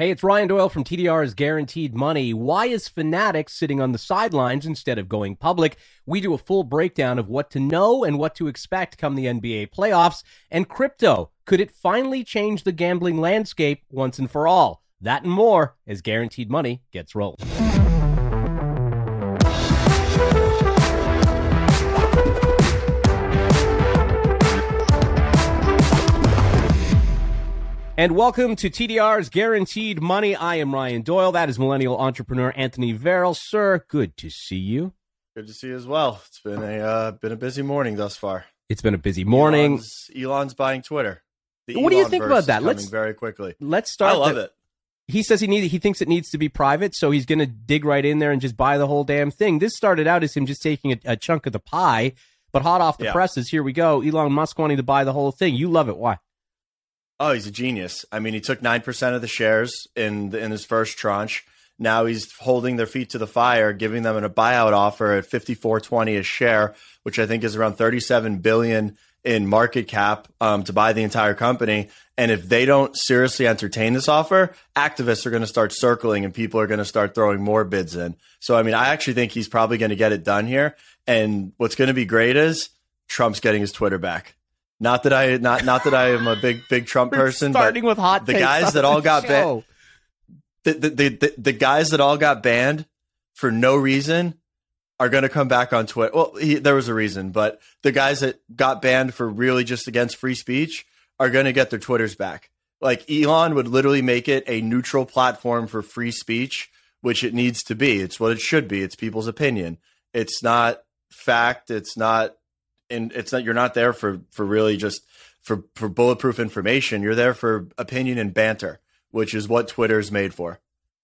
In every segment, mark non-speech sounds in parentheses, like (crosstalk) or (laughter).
Hey, it's Ryan Doyle from TDR's Guaranteed Money. Why is Fanatics sitting on the sidelines instead of going public? We do a full breakdown of what to know and what to expect come the NBA playoffs. And crypto, could it finally change the gambling landscape once and for all? That and more as Guaranteed Money gets rolled. And welcome to TDR's Guaranteed Money. I am Ryan Doyle. That is millennial entrepreneur Anthony Varrell. Sir, good to see you. Good to see you as well. It's been a uh, been a busy morning thus far. It's been a busy morning. Elon's, Elon's buying Twitter. The what Elon do you think about that? Let's very quickly. Let's start. I love the, it. He says he needs. he thinks it needs to be private, so he's going to dig right in there and just buy the whole damn thing. This started out as him just taking a, a chunk of the pie, but hot off the yeah. presses, here we go. Elon Musk wanting to buy the whole thing. You love it. Why? Oh, he's a genius. I mean, he took nine percent of the shares in in his first tranche. Now he's holding their feet to the fire, giving them a buyout offer at fifty four twenty a share, which I think is around thirty seven billion in market cap um, to buy the entire company. And if they don't seriously entertain this offer, activists are going to start circling and people are going to start throwing more bids in. So, I mean, I actually think he's probably going to get it done here. And what's going to be great is Trump's getting his Twitter back. Not that I not not that I am a big big Trump person. Starting with hot the guys that all got banned. The, the, the, the, guys that all got banned for no reason are going to come back on Twitter. Well, he, there was a reason, but the guys that got banned for really just against free speech are going to get their Twitters back. Like Elon would literally make it a neutral platform for free speech, which it needs to be. It's what it should be. It's people's opinion. It's not fact. It's not and it's not you're not there for for really just for for bulletproof information. You're there for opinion and banter, which is what Twitter's made for.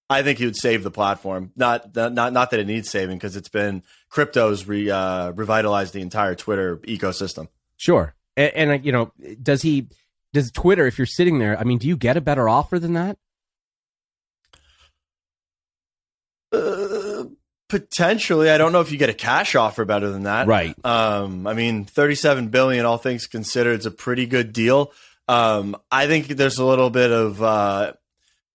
I think he would save the platform. Not not not that it needs saving because it's been crypto's re, uh, revitalized the entire Twitter ecosystem. Sure, and, and you know, does he? Does Twitter? If you're sitting there, I mean, do you get a better offer than that? Uh, Potentially, I don't know if you get a cash offer better than that. Right. Um, I mean, thirty-seven billion, all things considered, is a pretty good deal. Um, I think there's a little bit of uh,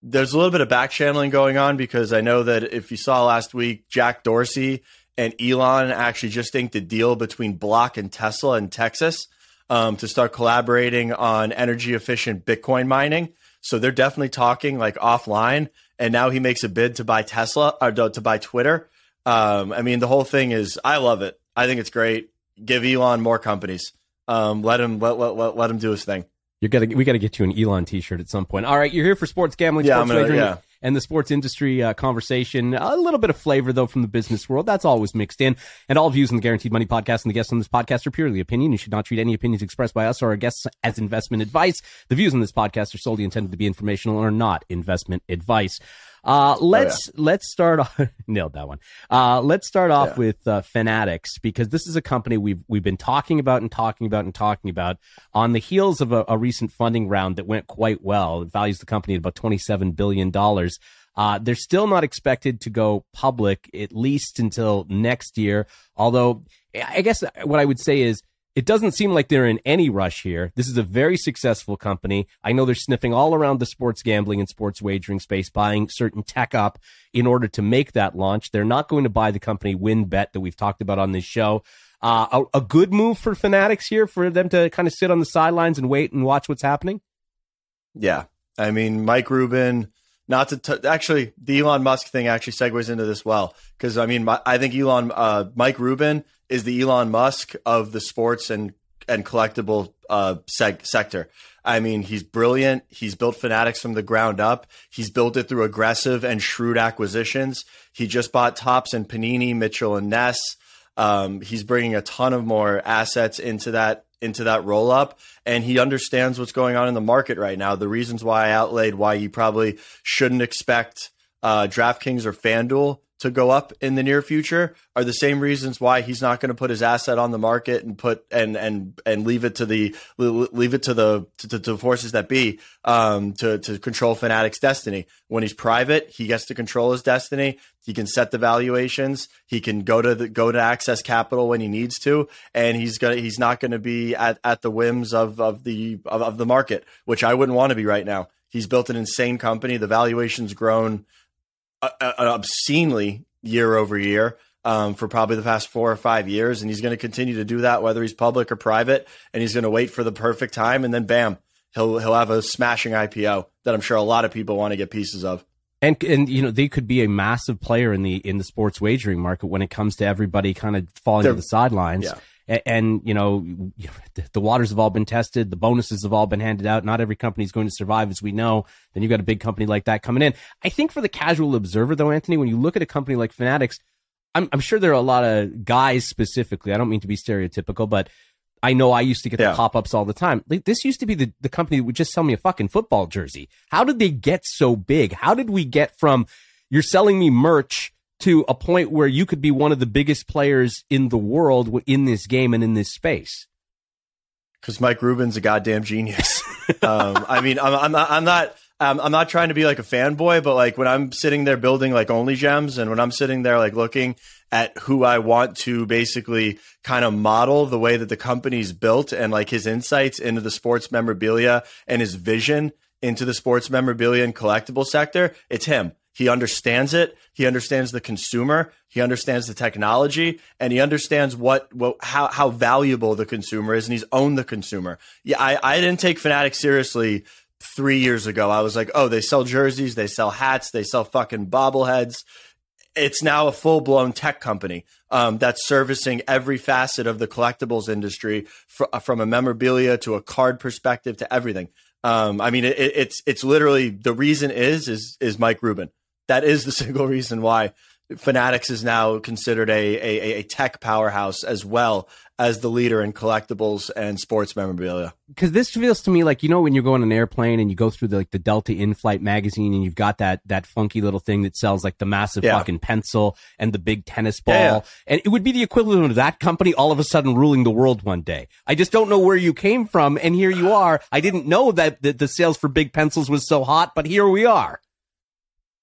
there's a little bit of back channeling going on because I know that if you saw last week, Jack Dorsey and Elon actually just inked a deal between Block and Tesla in Texas um, to start collaborating on energy efficient Bitcoin mining. So they're definitely talking like offline. And now he makes a bid to buy Tesla or to buy Twitter. Um, I mean, the whole thing is, I love it. I think it's great. Give Elon more companies. Um, let him let, let, let, let him do his thing. You got to we got to get you an Elon T-shirt at some point. All right, you're here for sports gambling, yeah, sports gonna, wagering, yeah. and the sports industry uh, conversation. A little bit of flavor though from the business world. That's always mixed in. And all views on the Guaranteed Money podcast and the guests on this podcast are purely opinion. You should not treat any opinions expressed by us or our guests as investment advice. The views on this podcast are solely intended to be informational and are not investment advice. Uh, let's oh, yeah. let's start off. (laughs) nailed that one. Uh, let's start off yeah. with uh, Fanatics because this is a company we've we've been talking about and talking about and talking about on the heels of a, a recent funding round that went quite well. It values the company at about twenty seven billion dollars. Uh, they're still not expected to go public at least until next year. Although I guess what I would say is it doesn't seem like they're in any rush here. This is a very successful company. I know they're sniffing all around the sports gambling and sports wagering space, buying certain tech up in order to make that launch. They're not going to buy the company WynnBET that we've talked about on this show. Uh, a, a good move for Fanatics here for them to kind of sit on the sidelines and wait and watch what's happening. Yeah, I mean Mike Rubin. Not to t- actually, the Elon Musk thing actually segues into this well because I mean, my, I think Elon, uh, Mike Rubin is the Elon Musk of the sports and and collectible uh, seg- sector. I mean, he's brilliant. He's built Fanatics from the ground up. He's built it through aggressive and shrewd acquisitions. He just bought Topps and Panini, Mitchell and Ness. Um, he's bringing a ton of more assets into that into that roll up, and he understands what's going on in the market right now. The reasons why I outlaid why you probably shouldn't expect uh, DraftKings or FanDuel to go up in the near future are the same reasons why he's not going to put his asset on the market and put and and and leave it to the leave it to the to, to the forces that be um, to to control Fanatics' destiny. When he's private, he gets to control his destiny. He can set the valuations. He can go to the go to access capital when he needs to, and he's gonna he's not going to be at, at the whims of of the of, of the market, which I wouldn't want to be right now He's built an insane company. The valuation's grown uh, uh, obscenely year over year um, for probably the past four or five years, and he's going to continue to do that whether he's public or private. And he's going to wait for the perfect time, and then bam, he'll he'll have a smashing IPO that I'm sure a lot of people want to get pieces of. And and you know they could be a massive player in the in the sports wagering market when it comes to everybody kind of falling They're, to the sidelines. Yeah. And, and, you know the waters have all been tested, the bonuses have all been handed out. Not every company is going to survive, as we know. Then you've got a big company like that coming in. I think for the casual observer, though, Anthony, when you look at a company like Fanatics, I'm, I'm sure there are a lot of guys specifically. I don't mean to be stereotypical, but I know I used to get yeah. the pop ups all the time. Like, this used to be the, the company that would just sell me a fucking football jersey. How did they get so big? How did we get from you're selling me merch to a point where you could be one of the biggest players in the world in this game and in this space? Because Mike Rubin's a goddamn genius. (laughs) um, I mean, I'm, I'm not, I'm not, um, I'm not trying to be like a fanboy, but like when I'm sitting there building like only gems and when I'm sitting there like looking at who I want to basically kind of model the way that the company's built and like his insights into the sports memorabilia and his vision into the sports memorabilia and collectible sector, it's him. He understands it. He understands the consumer. He understands the technology, and he understands what, what how how valuable the consumer is, and he's owned the consumer. Yeah, I, I didn't take Fanatics seriously three years ago. I was like, oh, they sell jerseys, they sell hats, they sell fucking bobbleheads. It's now a full blown tech company um, that's servicing every facet of the collectibles industry, fr- from a memorabilia to a card perspective to everything. Um, I mean, it, it's it's literally the reason is is is Mike Rubin. That is the (laughs) single reason why Fanatics is now considered a, a, a tech powerhouse as well as the leader in collectibles and sports memorabilia. Because this feels to me like you know when you go on an airplane and you go through the, like the Delta in-flight magazine and you've got that that funky little thing that sells like the massive yeah. fucking pencil and the big tennis ball, yeah, and it would be the equivalent of that company all of a sudden ruling the world one day. I just don't know where you came from, and here you are. I didn't know that the, the sales for big pencils was so hot, but here we are.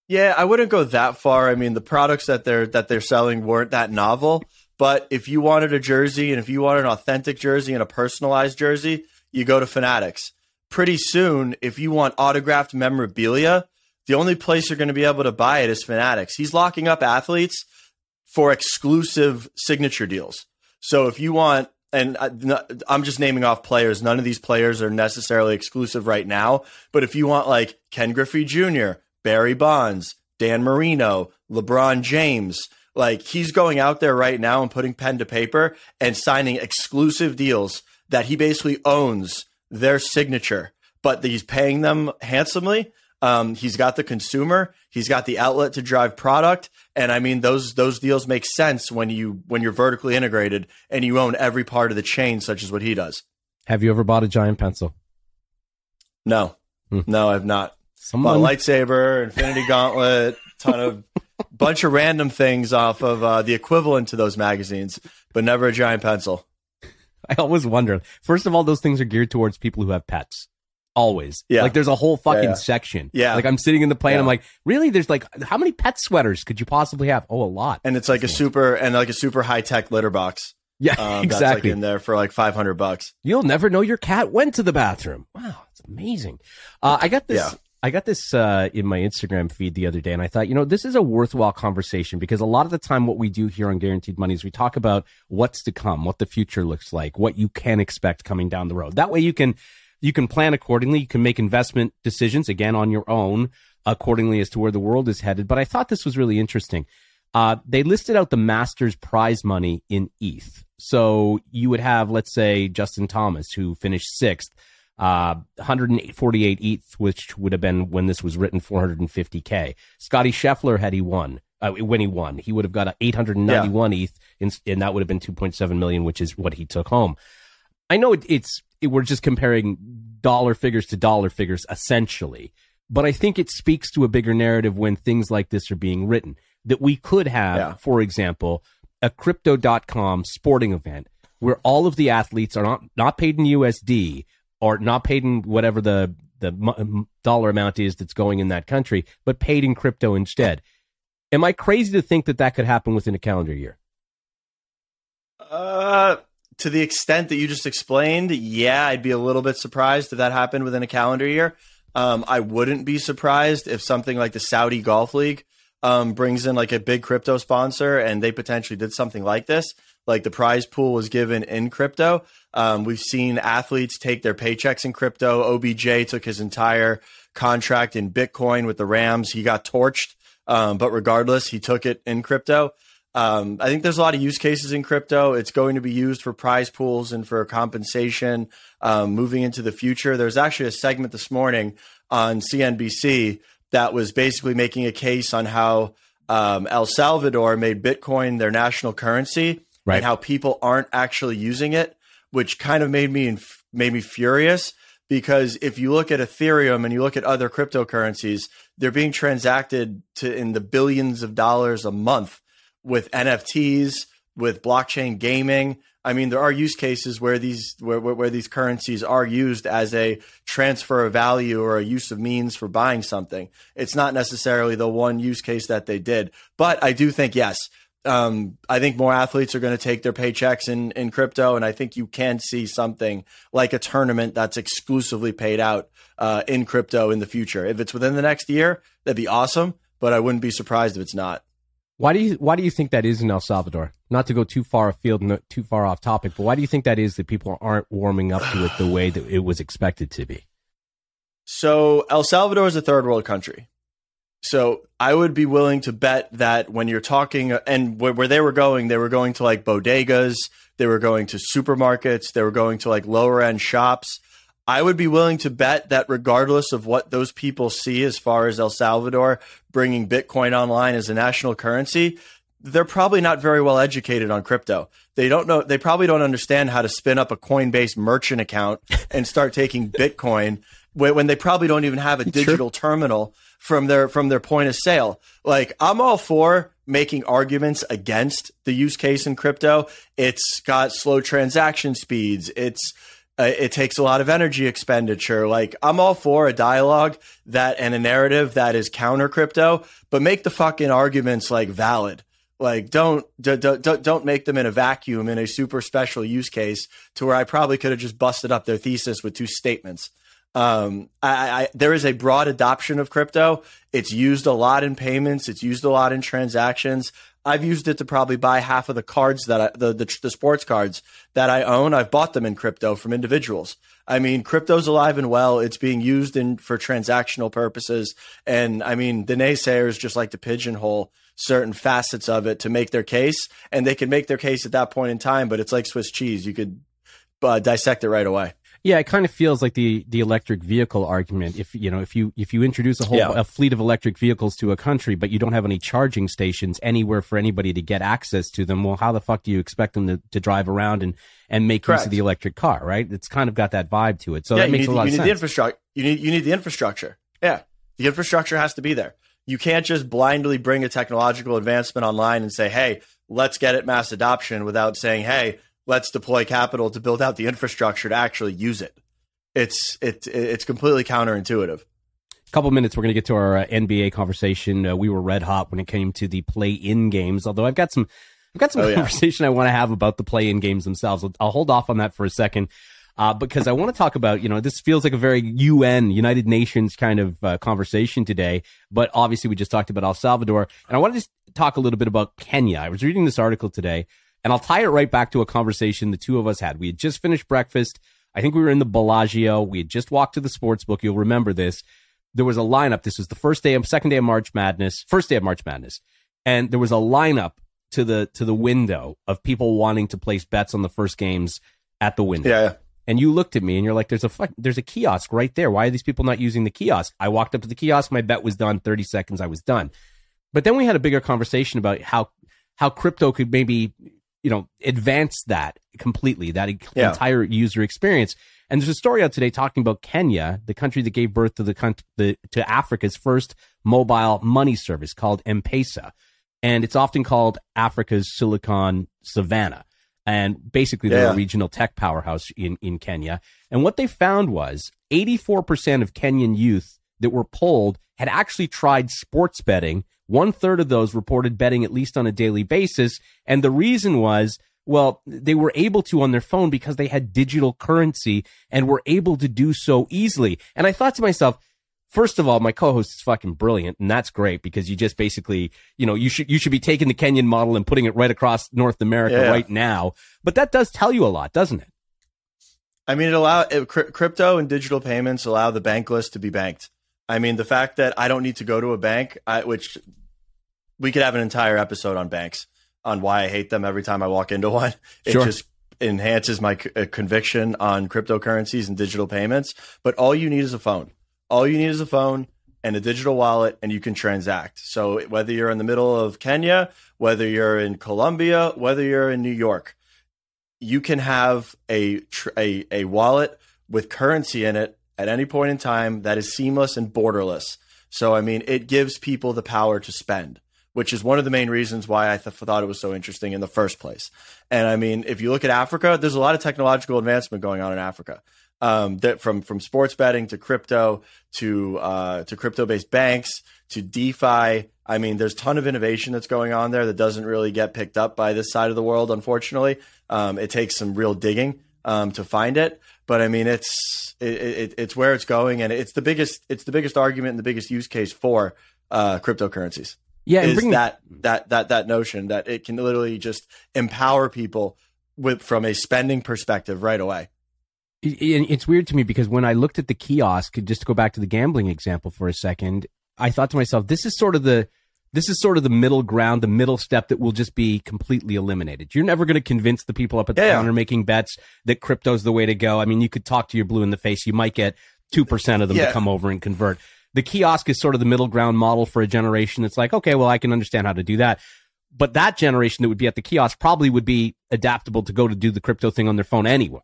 Yeah, I wouldn't go that far. I mean, the products that they're that they're selling weren't that novel. But if you wanted a jersey and if you wanted an authentic jersey and a personalized jersey, you go to Fanatics. Pretty soon, if you want autographed memorabilia, the only place you're going to be able to buy it is Fanatics. He's locking up athletes for exclusive signature deals. So if you want, and I'm just naming off players, none of these players are necessarily exclusive right now. But if you want like Ken Griffey Jr., Barry Bonds, Dan Marino, LeBron James. Like he's going out there right now and putting pen to paper and signing exclusive deals that he basically owns their signature, but he's paying them handsomely. Um, he's got the consumer, he's got the outlet to drive product, and I mean those those deals make sense when you when you're vertically integrated and you own every part of the chain, such as what he does. Have you ever bought a giant pencil? No, hmm. no, I've not. Someone lightsaber, Infinity Gauntlet, ton of bunch of random things off of uh, the equivalent to those magazines, but never a giant pencil. I always wonder. First of all, those things are geared towards people who have pets. Always. Yeah. Like there's a whole fucking yeah, yeah. section. Yeah. Like I'm sitting in the plane. Yeah. I'm like, really? There's like, how many pet sweaters could you possibly have? Oh, a lot. And it's like a super and like a super high tech litter box. Yeah, um, exactly. That's like in there for like 500 bucks. You'll never know your cat went to the bathroom. Wow, it's amazing. Uh, I got this. Yeah. I got this uh, in my Instagram feed the other day, and I thought, you know, this is a worthwhile conversation because a lot of the time, what we do here on Guaranteed Money is we talk about what's to come, what the future looks like, what you can expect coming down the road. That way, you can you can plan accordingly. You can make investment decisions again on your own accordingly as to where the world is headed. But I thought this was really interesting. Uh, they listed out the Masters prize money in ETH. So you would have, let's say, Justin Thomas, who finished sixth uh, 148 ETH, which would have been when this was written 450k. Scottie Scheffler had he won. Uh, when he won, he would have got 891 yeah. ETH, and, and that would have been 2.7 million, which is what he took home. I know it, it's it, we're just comparing dollar figures to dollar figures essentially, but I think it speaks to a bigger narrative when things like this are being written. That we could have, yeah. for example, a crypto.com sporting event where all of the athletes are not, not paid in USD, or not paid in whatever the the dollar amount is that's going in that country, but paid in crypto instead. Am I crazy to think that that could happen within a calendar year? Uh, to the extent that you just explained, yeah, I'd be a little bit surprised if that happened within a calendar year. Um, I wouldn't be surprised if something like the Saudi Golf League um, brings in like a big crypto sponsor and they potentially did something like this. Like the prize pool was given in crypto. Um, we've seen athletes take their paychecks in crypto. OBJ took his entire contract in Bitcoin with the Rams. He got torched, um, but regardless, he took it in crypto. Um, I think there's a lot of use cases in crypto. It's going to be used for prize pools and for compensation um, moving into the future. There's actually a segment this morning on CNBC that was basically making a case on how um, El Salvador made Bitcoin their national currency right. and how people aren't actually using it, which kind of made me made me furious because if you look at Ethereum and you look at other cryptocurrencies, they're being transacted to in the billions of dollars a month with NFTs, with blockchain gaming. I mean, there are use cases where these where, where these currencies are used as a transfer of value or a use of means for buying something. It's not necessarily the one use case that they did, but I do think yes. Um, I think more athletes are going to take their paychecks in in crypto, and I think you can see something like a tournament that's exclusively paid out uh, in crypto in the future. If it's within the next year, that'd be awesome. But I wouldn't be surprised if it's not. Why do you why do you think that is in El Salvador? Not to go too far afield, no, too far off topic, but why do you think that is that people aren't warming up to it the way that it was expected to be? So El Salvador is a third world country. So I would be willing to bet that when you're talking uh, and where, where they were going, they were going to like bodegas, they were going to supermarkets, they were going to like lower end shops. I would be willing to bet that regardless of what those people see as far as El Salvador bringing Bitcoin online as a national currency, they're probably not very well educated on crypto. They don't know, they probably don't understand how to spin up a Coinbase merchant account and start taking (laughs) Bitcoin when they probably don't even have a digital terminal from their from their point of sale. Like I'm all for making arguments against the use case in crypto. It's got slow transaction speeds. It's uh, it takes a lot of energy expenditure. Like I'm all for a dialogue that and a narrative that is counter crypto, but make the fucking arguments like valid. Like don't don't don't don't make them in a vacuum in a super special use case to where I probably could have just busted up their thesis with two statements. Um, I, I, there is a broad adoption of crypto. It's used a lot in payments. It's used a lot in transactions. I've used it to probably buy half of the cards that I, the, the, the sports cards that I own. I've bought them in crypto from individuals. I mean, crypto's alive and well. It's being used in for transactional purposes, and I mean, the naysayers just like to pigeonhole certain facets of it to make their case, and they can make their case at that point in time. But it's like Swiss cheese; you could uh, dissect it right away. Yeah, it kind of feels like the the electric vehicle argument. If you know, if you if you introduce a whole yeah. a fleet of electric vehicles to a country, but you don't have any charging stations anywhere for anybody to get access to them, well, how the fuck do you expect them to, to drive around and and make Correct. use of the electric car? Right? It's kind of got that vibe to it. So yeah, that makes need, a lot you of need The infrastructure. You need you need the infrastructure. Yeah, the infrastructure has to be there. You can't just blindly bring a technological advancement online and say, "Hey, let's get it mass adoption," without saying, "Hey." Let's deploy capital to build out the infrastructure to actually use it it's it's it's completely counterintuitive. A couple minutes, we're going to get to our uh, NBA conversation. Uh, we were red hot when it came to the play-in games. Although I've got some, I've got some oh, conversation yeah. I want to have about the play-in games themselves. I'll, I'll hold off on that for a second. Uh, because I want to talk about, you know, this feels like a very UN, United Nations kind of uh, conversation today. But obviously, we just talked about El Salvador, and I want to just talk a little bit about Kenya. I was reading this article today, and I'll tie it right back to a conversation the two of us had. We had just finished breakfast. I think we were in the Bellagio. We had just walked to the sports book. You'll remember this. There was a lineup. This was the first day of second day of March Madness, first day of March Madness. And there was a lineup to the to the window of people wanting to place bets on the first games at the window. Yeah. And you looked at me and you're like, "There's a there's a kiosk right there. Why are these people not using the kiosk?" I walked up to the kiosk. My bet was done. Thirty seconds. I was done. But then we had a bigger conversation about how how crypto could maybe you know, advance that completely, that yeah. entire user experience. And there's a story out today talking about Kenya, the country that gave birth to the, the to Africa's first mobile money service called M-Pesa. And it's often called Africa's Silicon Savannah. And basically, they're yeah. a regional tech powerhouse in, in Kenya. And what they found was 84% of Kenyan youth that were polled had actually tried sports betting one third of those reported betting at least on a daily basis. And the reason was, well, they were able to on their phone because they had digital currency and were able to do so easily. And I thought to myself, first of all, my co-host is fucking brilliant, and that's great because you just basically, you know, you should you should be taking the Kenyan model and putting it right across North America yeah. right now. But that does tell you a lot, doesn't it? I mean, it allow it, crypto and digital payments allow the bankless to be banked. I mean, the fact that I don't need to go to a bank, I, which we could have an entire episode on banks on why I hate them every time I walk into one. It sure. just enhances my c- uh, conviction on cryptocurrencies and digital payments. But all you need is a phone all you need is a phone and a digital wallet and you can transact. So whether you're in the middle of Kenya, whether you're in Colombia, whether you're in New York, you can have a a, a wallet with currency in it at any point in time that is seamless and borderless. So I mean, it gives people the power to spend, which is one of the main reasons why I th- thought it was so interesting in the first place. And I mean, if you look at Africa, there's a lot of technological advancement going on in Africa um, that from from sports betting to crypto to uh, to crypto based banks to DeFi. I mean, there's a ton of innovation that's going on there that doesn't really get picked up by this side of the world. Unfortunately, um, it takes some real digging um, to find it. But I mean, it's it, it, it's where it's going, and it's the biggest it's the biggest argument and the biggest use case for uh, cryptocurrencies. Yeah, is that that that that notion that it can literally just empower people with from a spending perspective right away it's weird to me because when I looked at the kiosk, just to go back to the gambling example for a second, I thought to myself, this is sort of the this is sort of the middle ground, the middle step that will just be completely eliminated. You're never going to convince the people up at the yeah. counter making bets that crypto's the way to go. I mean, you could talk to your blue in the face. You might get 2% of them yeah. to come over and convert. The kiosk is sort of the middle ground model for a generation that's like, okay, well, I can understand how to do that. But that generation that would be at the kiosk probably would be adaptable to go to do the crypto thing on their phone anyway.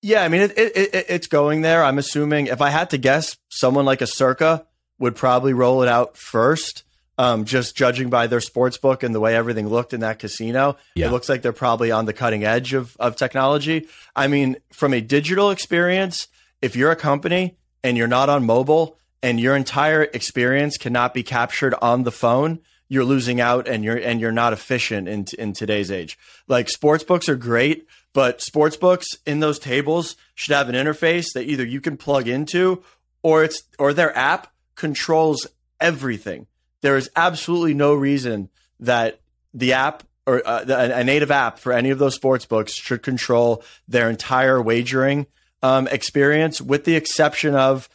Yeah, I mean, it, it, it, it's going there. I'm assuming if I had to guess, someone like a Circa would probably roll it out first. Um, just judging by their sports book and the way everything looked in that casino, yeah. it looks like they're probably on the cutting edge of, of technology. I mean, from a digital experience, if you're a company and you're not on mobile and your entire experience cannot be captured on the phone, you're losing out and you're and you're not efficient in in today's age. Like sports books are great, but sports books in those tables should have an interface that either you can plug into or it's or their app controls everything. There is absolutely no reason that the app or uh, a native app for any of those sports books should control their entire wagering um, experience, with the exception of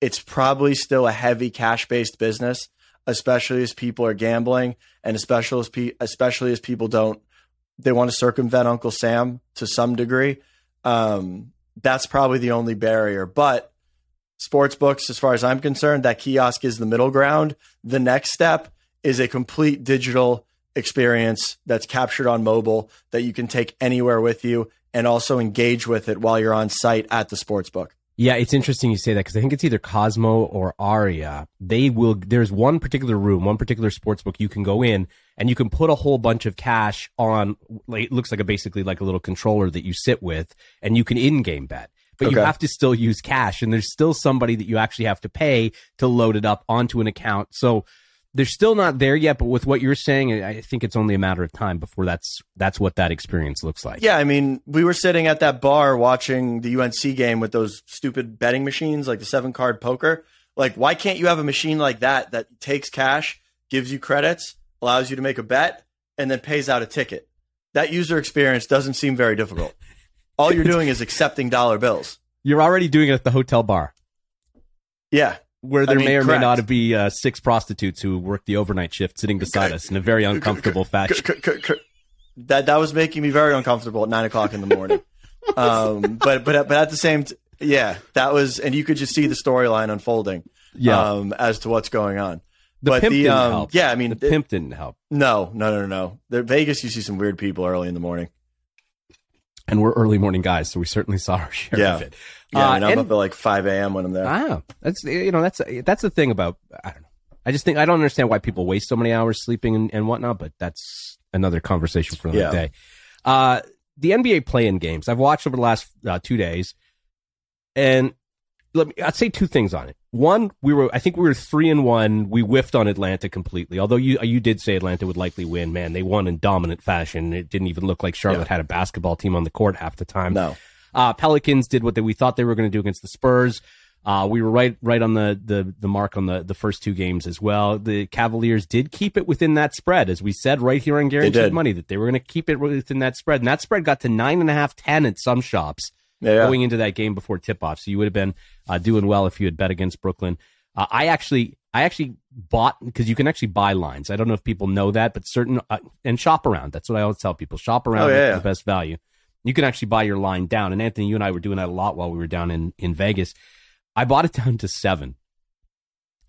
it's probably still a heavy cash based business especially as people are gambling and especially as pe- especially as people don't they want to circumvent Uncle Sam to some degree. Um, that's probably the only barrier. But sports books, as far as I'm concerned, that kiosk is the middle ground. The next step is a complete digital experience that's captured on mobile that you can take anywhere with you and also engage with it while you're on site at the sports book. Yeah, it's interesting you say that because I think it's either Cosmo or Aria. They will. There's one particular room, one particular sports book you can go in, and you can put a whole bunch of cash on. Like, it looks like a basically like a little controller that you sit with, and you can in-game bet. But okay. you have to still use cash, and there's still somebody that you actually have to pay to load it up onto an account. So they're still not there yet, but with what you're saying, I think it's only a matter of time before that's that's what that experience looks like. Yeah, I mean, we were sitting at that bar watching the UNC game with those stupid betting machines, like the seven card poker. Like, why can't you have a machine like that that takes cash, gives you credits, allows you to make a bet, and then pays out a ticket? That user experience doesn't seem very difficult. All you're doing is accepting dollar bills. You're already doing it at the hotel bar. Yeah, where there I mean, may or correct. may not be uh, six prostitutes who work the overnight shift sitting beside us in a very uncomfortable fashion. That that was making me very uncomfortable at nine o'clock in the morning. (laughs) um, but but but at the same, t- yeah, that was, and you could just see the storyline unfolding. Yeah. Um, as to what's going on. The but pimp the, didn't um, help. Yeah, I mean, the pimp didn't help. No, no, no, no, no. The, Vegas, you see some weird people early in the morning and we're early morning guys, so we certainly saw our (laughs) share yeah. of it. Yeah, uh, and I'm and, up at like 5 a.m. when I'm there. Ah, that's you know that's that's the thing about I don't know. I just think I don't understand why people waste so many hours sleeping and, and whatnot, but that's another conversation for another yeah. day. Uh, the NBA play-in games I've watched over the last uh, two days, and let me I'd say two things on it. One, we were I think we were three and one. We whiffed on Atlanta completely. Although you you did say Atlanta would likely win. Man, they won in dominant fashion. It didn't even look like Charlotte yeah. had a basketball team on the court half the time. No. Uh, Pelicans did what they, we thought they were going to do against the Spurs. Uh, we were right right on the, the the mark on the the first two games as well. The Cavaliers did keep it within that spread, as we said right here on Guaranteed Money that they were going to keep it within that spread, and that spread got to nine and a half, ten at some shops yeah. going into that game before tip off. So you would have been uh, doing well if you had bet against Brooklyn. Uh, I actually I actually bought because you can actually buy lines. I don't know if people know that, but certain uh, and shop around. That's what I always tell people: shop around oh, yeah, yeah. the best value. You can actually buy your line down. And Anthony, you and I were doing that a lot while we were down in in Vegas. I bought it down to seven.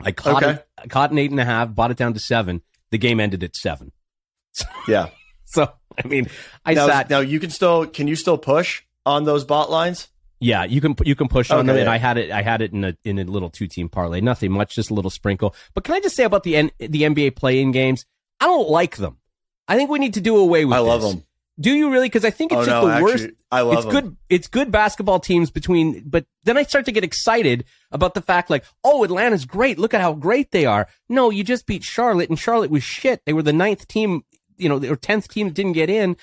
I caught okay. it, caught an eight and a half, bought it down to seven. The game ended at seven. (laughs) yeah. So I mean, I now, sat. Now you can still can you still push on those bot lines? Yeah, you can you can push on okay, them, and I had it I had it in a in a little two team parlay. Nothing much, just a little sprinkle. But can I just say about the N, the NBA play in games? I don't like them. I think we need to do away with. I this. love them. Do you really? Because I think it's oh, just no, the actually, worst. I love it's them. good. It's good basketball teams between, but then I start to get excited about the fact, like, oh, Atlanta's great. Look at how great they are. No, you just beat Charlotte, and Charlotte was shit. They were the ninth team, you know, or tenth team that didn't get in.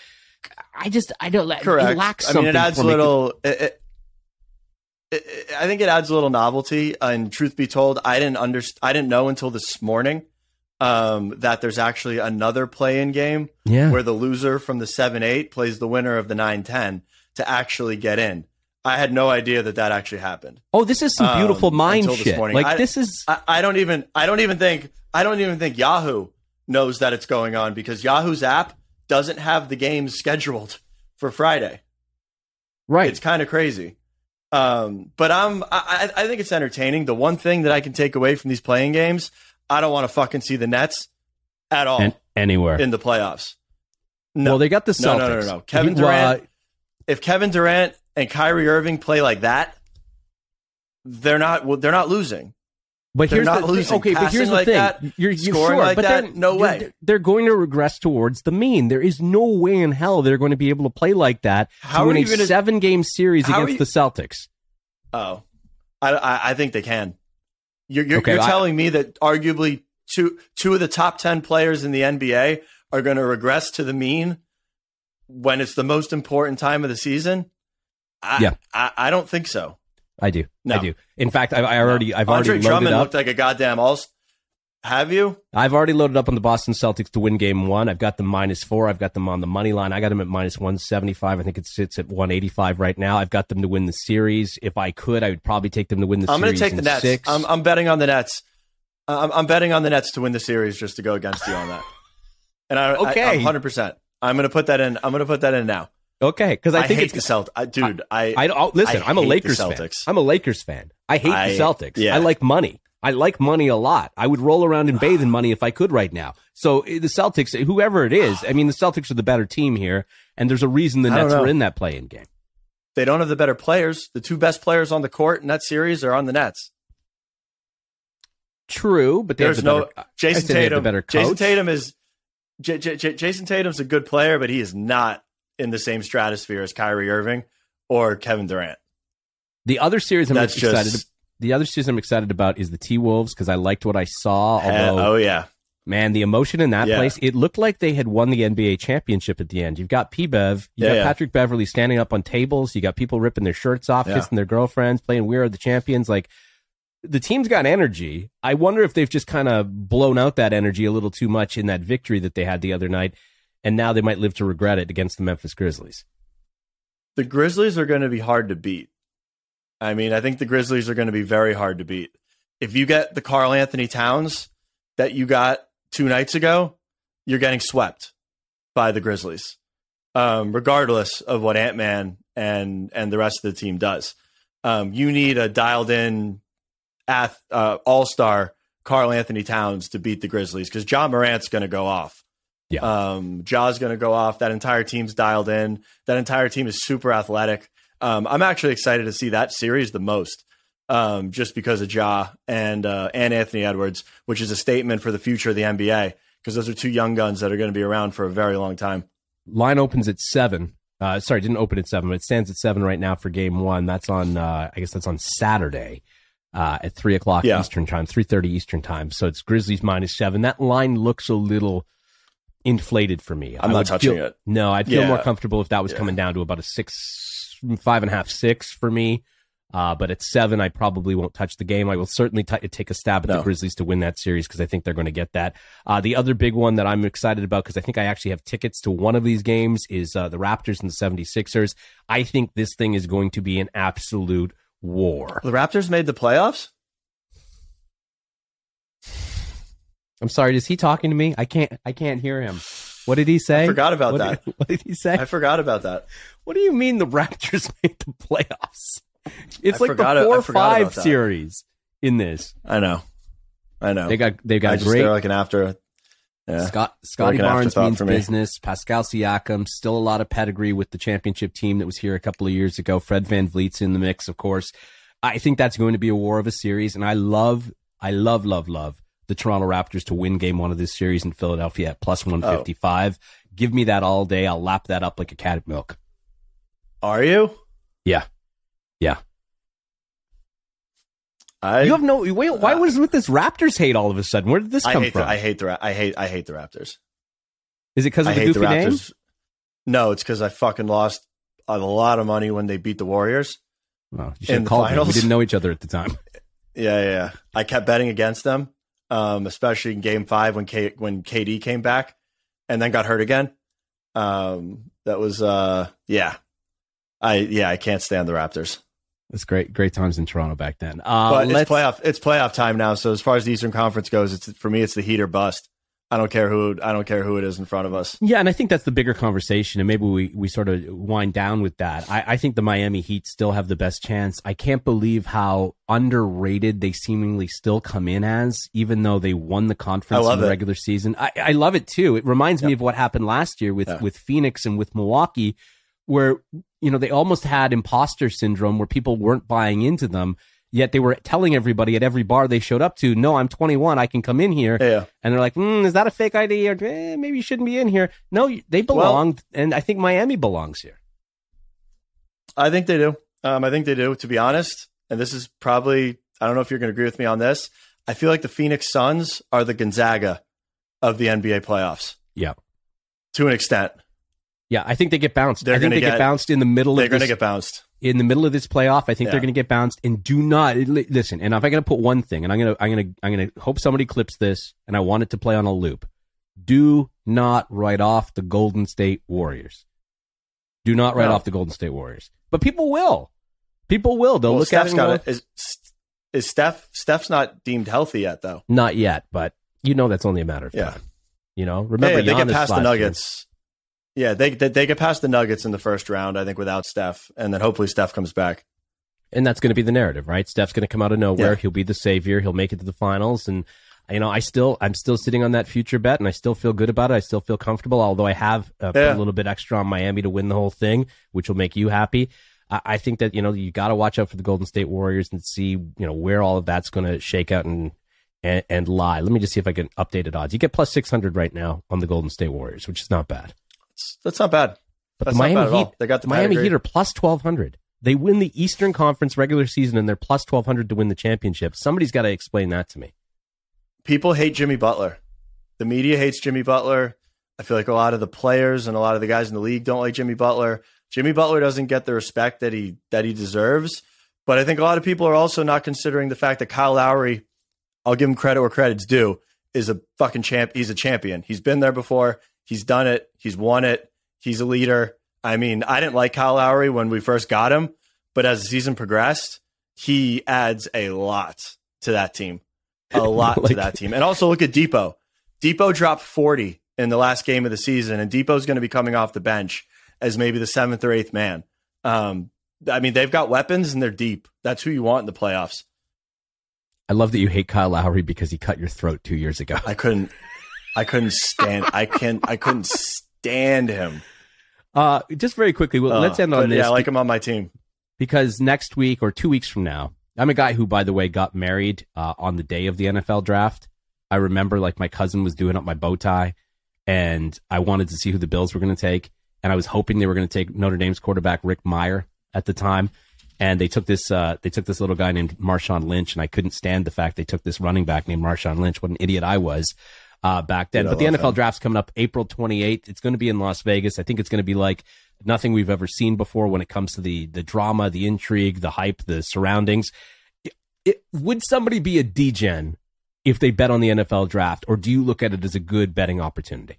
I just, I don't. Correct. It lacks something. I mean, it adds a little. It, I think it adds a little novelty. And truth be told, I didn't understand. I didn't know until this morning um, that there's actually another play-in game yeah. where the loser from the seven eight plays the winner of the nine ten to actually get in. I had no idea that that actually happened. Oh, this is some beautiful um, mind shit. Like I, this is. I, I don't even. I don't even think. I don't even think Yahoo knows that it's going on because Yahoo's app doesn't have the games scheduled for Friday. Right. It's kind of crazy. Um, but I'm I, I think it's entertaining. The one thing that I can take away from these play-in games, I don't want to fucking see the Nets at all and anywhere in the playoffs. No, well, they got the Celtics. No, no, no, no. Kevin Durant. Uh, if Kevin Durant and Kyrie Irving play like that, they're not. They're not losing. But they're here's not the, losing. Okay, but here's the like thing: that, you're, you're scoring sure, like but that. No way. They're going to regress towards the mean. There is no way in hell they're going to be able to play like that how to win a gonna, seven-game series against you, the Celtics. Oh, I, I think they can. You're, you're, okay, you're telling me that arguably two two of the top ten players in the NBA are going to regress to the mean when it's the most important time of the season? I, yeah, I, I don't think so. I do. No. I do. In fact, I, I already. I've Andre already Drummond up. looked like a goddamn all have you? I've already loaded up on the Boston Celtics to win game one. I've got them minus four. I've got them on the money line. I got them at minus 175. I think it sits at 185 right now. I've got them to win the series. If I could, I would probably take them to win the I'm going to take the Nets. Six. I'm, I'm, betting on the Nets. I'm, I'm, betting on the Nets to win the series just to go against you on that. And I, okay. 100%. I'm going to put that in. I'm going to put that in now. Okay, because I, I think hate it's the Celtics, dude. I, I, I listen. I am a Lakers fan. I'm a Lakers fan. I hate the Celtics. Yeah. I like money. I like money a lot. I would roll around and bathe in money if I could right now. So eh, the Celtics, whoever it is, I mean, the Celtics are the better team here, and there's a reason the Nets were in that play-in game. They don't have the better players. The two best players on the court in that series are on the Nets. True, but there's the no better, Jayson Tatum. better coach. Jayson Tatum is J- J- J- Jayson Tatum's a good player, but he is not in the same stratosphere as Kyrie Irving or Kevin Durant. The other series I'm That's excited. Just, the other series I'm excited about is the T Wolves because I liked what I saw. Although, oh yeah, man, the emotion in that yeah. place. It looked like they had won the NBA championship at the end. You've got P Bev, you yeah, got yeah. Patrick Beverley standing up on tables. You got people ripping their shirts off, kissing their girlfriends, playing "We Are the Champions." Like the team's got energy. I wonder if they've just kind of blown out that energy a little too much in that victory that they had the other night, and now they might live to regret it against the Memphis Grizzlies. The Grizzlies are going to be hard to beat. I mean, I think the Grizzlies are going to be very hard to beat. If you get the Karl-Anthony Towns that you got two nights ago, you're getting swept by the Grizzlies, um, regardless of what Ant Man and and the rest of the team does. Um, you need a dialed in uh, all star Karl-Anthony Towns to beat the Grizzlies because Ja Morant's going to go off. Yeah. Um, Ja's going to go off. That entire team's dialed in. That entire team is super athletic. Um, I'm actually excited to see that series the most, um, just because of Ja and uh, and Anthony Edwards, which is a statement for the future of the NBA because those are two young guns that are going to be around for a very long time. Line opens at seven. Uh, sorry, didn't open at seven, but it stands at seven right now for game one. That's on, uh, I guess that's on Saturday uh, at three o'clock yeah. Eastern time, three thirty Eastern time. So it's Grizzlies minus seven. That line looks a little inflated for me. I'm I not touching feel, it. No, I'd feel yeah. more comfortable if that was yeah. coming down to about a six five and a half, six for me. Uh, but at seven, I probably won't touch the game. I will certainly t- take a stab at no. the Grizzlies to win that series because I think they're going to get that. Uh, the other big one that I'm excited about because I think I actually have tickets to one of these games is uh, the Raptors and the 76ers. I think this thing is going to be an absolute war. The Raptors made the playoffs? I'm sorry, is he talking to me? I can't I can't hear him. What did he say? I forgot about what that. Did, what did he say? I forgot about that. What do you mean the Raptors (laughs) made the playoffs? It's I like the four five series in this. I know. I know. They got they got just, great. They're like an after. Yeah. Scott Scottie like Barnes means business. Pascal Siakam still a lot of pedigree with the championship team that was here a couple of years ago. Fred Van VanVleet's in the mix, of course. I think that's going to be a war of a series, and I love, I love, love, love the Toronto Raptors to win Game One of this series in Philadelphia at plus one fifty five. Oh. Give me that all day. I'll lap that up like a cat of milk. Are you? Yeah. Yeah. I, you have no wait. Why uh, was with this Raptors hate all of a sudden? Where did this come I from? The, I hate the I hate I hate the Raptors. Is it because of I the goofy the name? No, it's because I fucking lost a lot of money when they beat the Warriors. Well, you should have called me. We didn't know each other at the time. (laughs) Yeah, yeah. I kept betting against them, um, especially in Game Five when K- when KD came back and then got hurt again. Um, that was uh, yeah. I yeah, I can't stand the Raptors. It's great, great times in Toronto back then. Uh, but it's playoff. It's playoff time now. So as far as the Eastern Conference goes, it's for me, it's the heat or bust. I don't care who I don't care who it is in front of us. Yeah, and I think that's the bigger conversation, and maybe we we sort of wind down with that. I, I think the Miami Heat still have the best chance. I can't believe how underrated they seemingly still come in as, even though they won the conference in the it. regular season. I, I love it too. It reminds yep. me of what happened last year with yeah. with Phoenix and with Milwaukee, where you know they almost had imposter syndrome where people weren't buying into them yet they were telling everybody at every bar they showed up to no i'm 21 i can come in here. Yeah. and they're like mm, is that a fake id or eh, maybe you shouldn't be in here. No they belong well, and i think miami belongs here. I think they do. Um, i think they do to be honest. And this is probably i don't know if you're going to agree with me on this. I feel like the phoenix suns are the gonzaga of the nba playoffs. Yeah. To an extent yeah, I think they get bounced. They're I think they get, get, bounced in the middle. They're going to get bounced in the middle of this playoff. I think yeah. they're going to get bounced. And do not listen. And if I'm going to put one thing, and I'm gonna, I'm gonna, I'm gonna hope somebody clips this, and I want it to play on a loop. Do not write off the Golden State Warriors. Do not write no. off the Golden State Warriors. But people will. People will. They'll well, look Steph's at it. Got it. Is, is Steph? Steph's not deemed healthy yet, though. Not yet, but you know that's only a matter of yeah. time. You know, remember yeah, they get past the Nuggets. Yeah, they, they, they get past the Nuggets in the first round, I think, without Steph, and then hopefully Steph comes back. And that's going to be the narrative, right? Steph's going to come out of nowhere. Yeah. He'll be the savior. He'll make it to the finals, and you know, I still, I'm still sitting on that future bet, and I still feel good about it. I still feel comfortable, although I have uh, yeah. put a little bit extra on Miami to win the whole thing, which will make you happy. I, I think that you know you got to watch out for the Golden State Warriors and see you know where all of that's going to shake out and, and and lie. Let me just see if I can update updated odds. You get plus six hundred right now on the Golden State Warriors, which is not bad. That's, that's not bad. But that's the Miami Heat, they got the Miami Heat are plus twelve hundred. They win the Eastern Conference regular season and they're plus twelve hundred to win the championship. Somebody's got to explain that to me. People hate Jimmy Butler. The media hates Jimmy Butler. I feel like a lot of the players and a lot of the guys in the league don't like Jimmy Butler. Jimmy Butler doesn't get the respect that he that he deserves. But I think a lot of people are also not considering the fact that Kyle Lowry, I'll give him credit where credit's due, is a fucking champ. He's a champion. He's been there before. He's done it. He's won it. He's a leader. I mean, I didn't like Kyle Lowry when we first got him, but as the season progressed, he adds a lot to that team. A (laughs) lot like, to that team. And also look at Depot. Depot dropped 40 in the last game of the season, and Depot's going to be coming off the bench as maybe the seventh or eighth man. Um, I mean, they've got weapons and they're deep. That's who you want in the playoffs. I love that you hate Kyle Lowry because he cut your throat two years ago. I couldn't, I couldn't stand, I can, I couldn't stand him. Uh, just very quickly, well, uh, let's end on this. Yeah, I like him on my team because next week or two weeks from now, I'm a guy who, by the way, got married uh, on the day of the NFL draft. I remember like my cousin was doing up my bow tie, and I wanted to see who the Bills were going to take, and I was hoping they were going to take Notre Dame's quarterback Rick Meyer at the time, and they took this uh, they took this little guy named Marshawn Lynch, and I couldn't stand the fact they took this running back named Marshawn Lynch. What an idiot I was uh, back then. but the NFL him. draft's coming up April 28th. It's going to be in Las Vegas. I think it's going to be like nothing we've ever seen before when it comes to the the drama, the intrigue, the hype, the surroundings. It, it, would somebody be a degen if they bet on the NFL draft, or do you look at it as a good betting opportunity?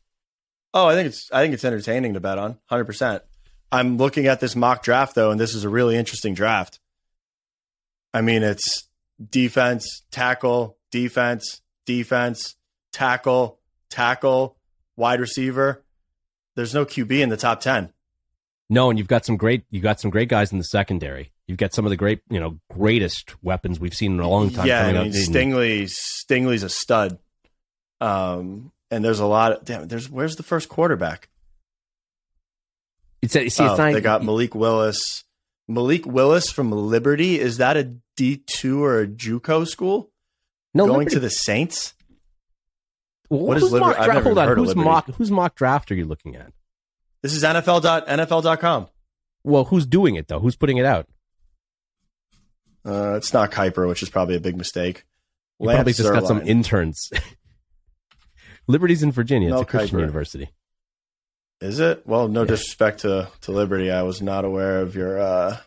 Oh, I think it's I think it's entertaining to bet on, hundred percent. I'm looking at this mock draft though, and this is a really interesting draft. I mean, it's defense, tackle, defense, defense, tackle, tackle, wide receiver. There's no QB in the top 10. No, and you've got some great you got some great guys in the secondary. You've got some of the great, you know, greatest weapons we've seen in a long time. Yeah, I mean, Stingley, Stingley's a stud. Um, and there's a lot of damn. There's where's the first quarterback? It's, see, it's oh, not, they got Malik Willis. Malik Willis from Liberty. Is that a D two or a JUCO school? No, going Liberty. to the Saints. What is Liberty? Mock, hold on. Who's mock? Whose mock draft are you looking at? This is NFL dot NFL dot com. Well, who's doing it though? Who's putting it out? Uh, it's not Kiper, which is probably a big mistake. You probably just Zierlein. got some interns. (laughs) Liberty's in Virginia. It's a Christian Kiper. university. Is it? Well, no yeah. disrespect to, to Liberty. I was not aware of your. Uh...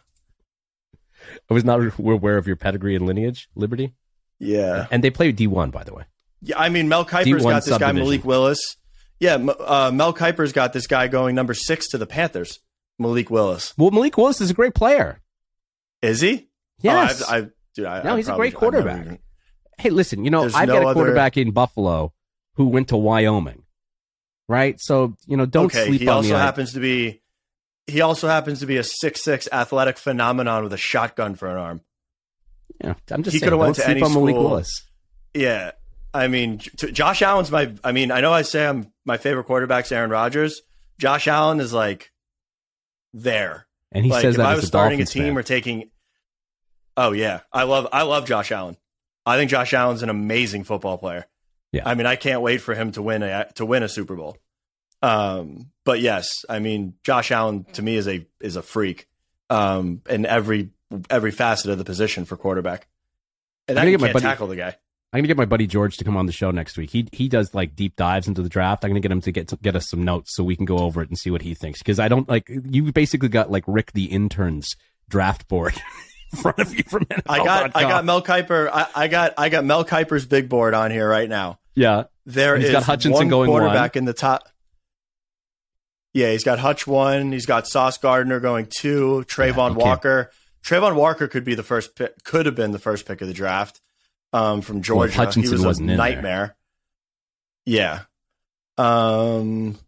I was not aware of your pedigree and lineage, Liberty. Yeah. And they play D1, by the way. Yeah, I mean, Mel Kiper's got this guy, Malik Willis. Yeah, uh, Mel Kiper's got this guy going number six to the Panthers, Malik Willis. Well, Malik Willis is a great player. Is he? Yes. Oh, I've, I've, dude, I, no, I he's probably, a great quarterback. Even... Hey, listen, you know, I've no got a quarterback other... in Buffalo who went to Wyoming, right? So you know, don't okay, sleep he on also happens to be he also happens to be a six six athletic phenomenon with a shotgun for an arm. Yeah, I'm just he saying, don't went to any Malik Willis. Yeah, I mean, Josh Allen's my. I mean, I know I say I'm my favorite quarterback's Aaron Rodgers. Josh Allen is like there, and he like, says if that I was starting Dolphins a team fan. or taking. Oh yeah, I love I love Josh Allen. I think Josh Allen's an amazing football player. Yeah. I mean, I can't wait for him to win a to win a Super Bowl. Um, but yes, I mean, Josh Allen to me is a is a freak. Um, in every every facet of the position for quarterback. And you can't buddy, tackle the guy. I'm gonna get my buddy George to come on the show next week. He he does like deep dives into the draft. I'm gonna get him to get to get us some notes so we can go over it and see what he thinks. Because I don't like you basically got like Rick the intern's draft board (laughs) in front of you from NFL. I got oh I got Mel Kiper. I, I, got I got Mel Kiper's big board on here right now. Yeah, there he's is got Hutchinson one going quarterback one. in the top. Yeah, he's got Hutch one. He's got Sauce Gardner going two. Travon yeah, Walker. Travon Walker could be the first pick. Could have been the first pick of the draft um, from Georgia. Well, Hutchinson he was a nightmare. Yeah. Um,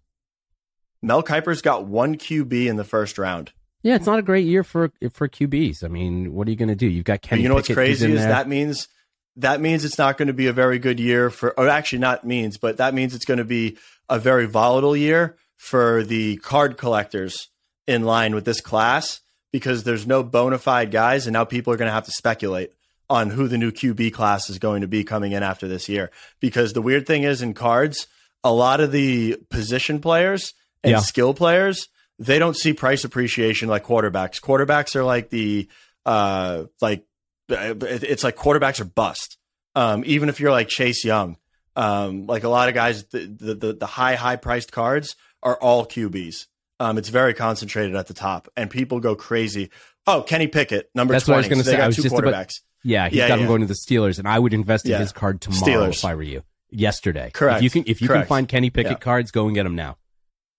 Mel Kiper's got one QB in the first round. Yeah, it's not a great year for for QBs. I mean, what are you going to do? You've got Kenny. But you know Pickett what's crazy is there. that means that means it's not going to be a very good year for. Or actually, not means, but that means it's going to be a very volatile year for the card collectors in line with this class because there's no bona fide guys, and now people are going to have to speculate on who the new QB class is going to be coming in after this year. Because the weird thing is in cards, a lot of the position players and yeah. skill players they don't see price appreciation like quarterbacks. Quarterbacks are like the uh like it's like quarterbacks are bust. Um, even if you're like Chase Young, um, like a lot of guys, the the, the high high priced cards are all QBs. Um, it's very concentrated at the top, and people go crazy. Oh, Kenny Pickett, number That's 20. what I was going to so say. I was just quarterbacks. About, yeah, he's yeah, got yeah. him going to the Steelers, and I would invest in Yeah. his card tomorrow Steelers. if I were you. Yesterday, Correct. If you can, if you Correct. can find Kenny Pickett cards, go and get him now.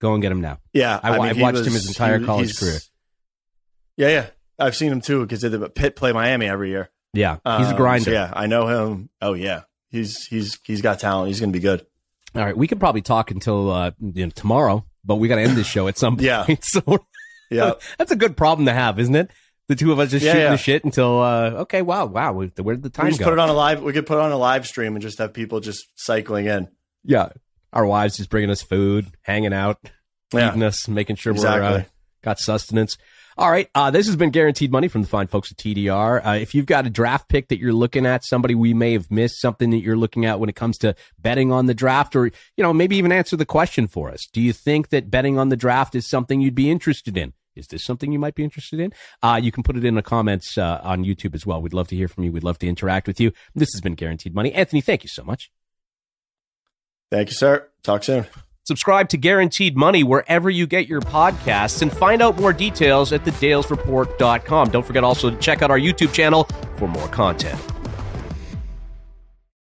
Go and get him now. Yeah, I, mean, have watched was- him his entire he- college career. Yeah, yeah. I've seen him too because the Pitt play Miami every year. Yeah, he's a Um, grinder. so yeah, I know him. Oh yeah, he's he's he's got talent. He's going to be good. All right, we could probably talk until uh, you know, tomorrow, but we got to end this show at some (laughs) point. Yeah. (laughs) so Yeah, (laughs) that's a good problem to have, isn't it? The two of us just Yeah, shooting yeah. the shit until uh, okay, wow, wow, where did the time we just go? put it on a live. We could put it on a live stream and just have people just cycling in. yeah, our wives just bringing us food, hanging out, Yeah. feeding us, making sure we're Exactly. uh, got sustenance. All right, uh, this has been guaranteed money from the fine folks at TDR. Uh, if you've got a draft pick that you're looking at, somebody we may have missed, something that you're looking at when it comes to betting on the draft, or you know maybe even answer the question for us. Do you think that betting on the draft is something you'd be interested in? Is this something you might be interested in? Uh, you can put it in the comments uh, on YouTube as well. We'd love to hear from you. We'd love to interact with you. This has been guaranteed money. Anthony, thank you so much. Thank you, sir. Talk soon. Subscribe to Guaranteed Money wherever you get your podcasts and find out more details at thedalesreport.com. Don't forget also to check out our YouTube channel for more content.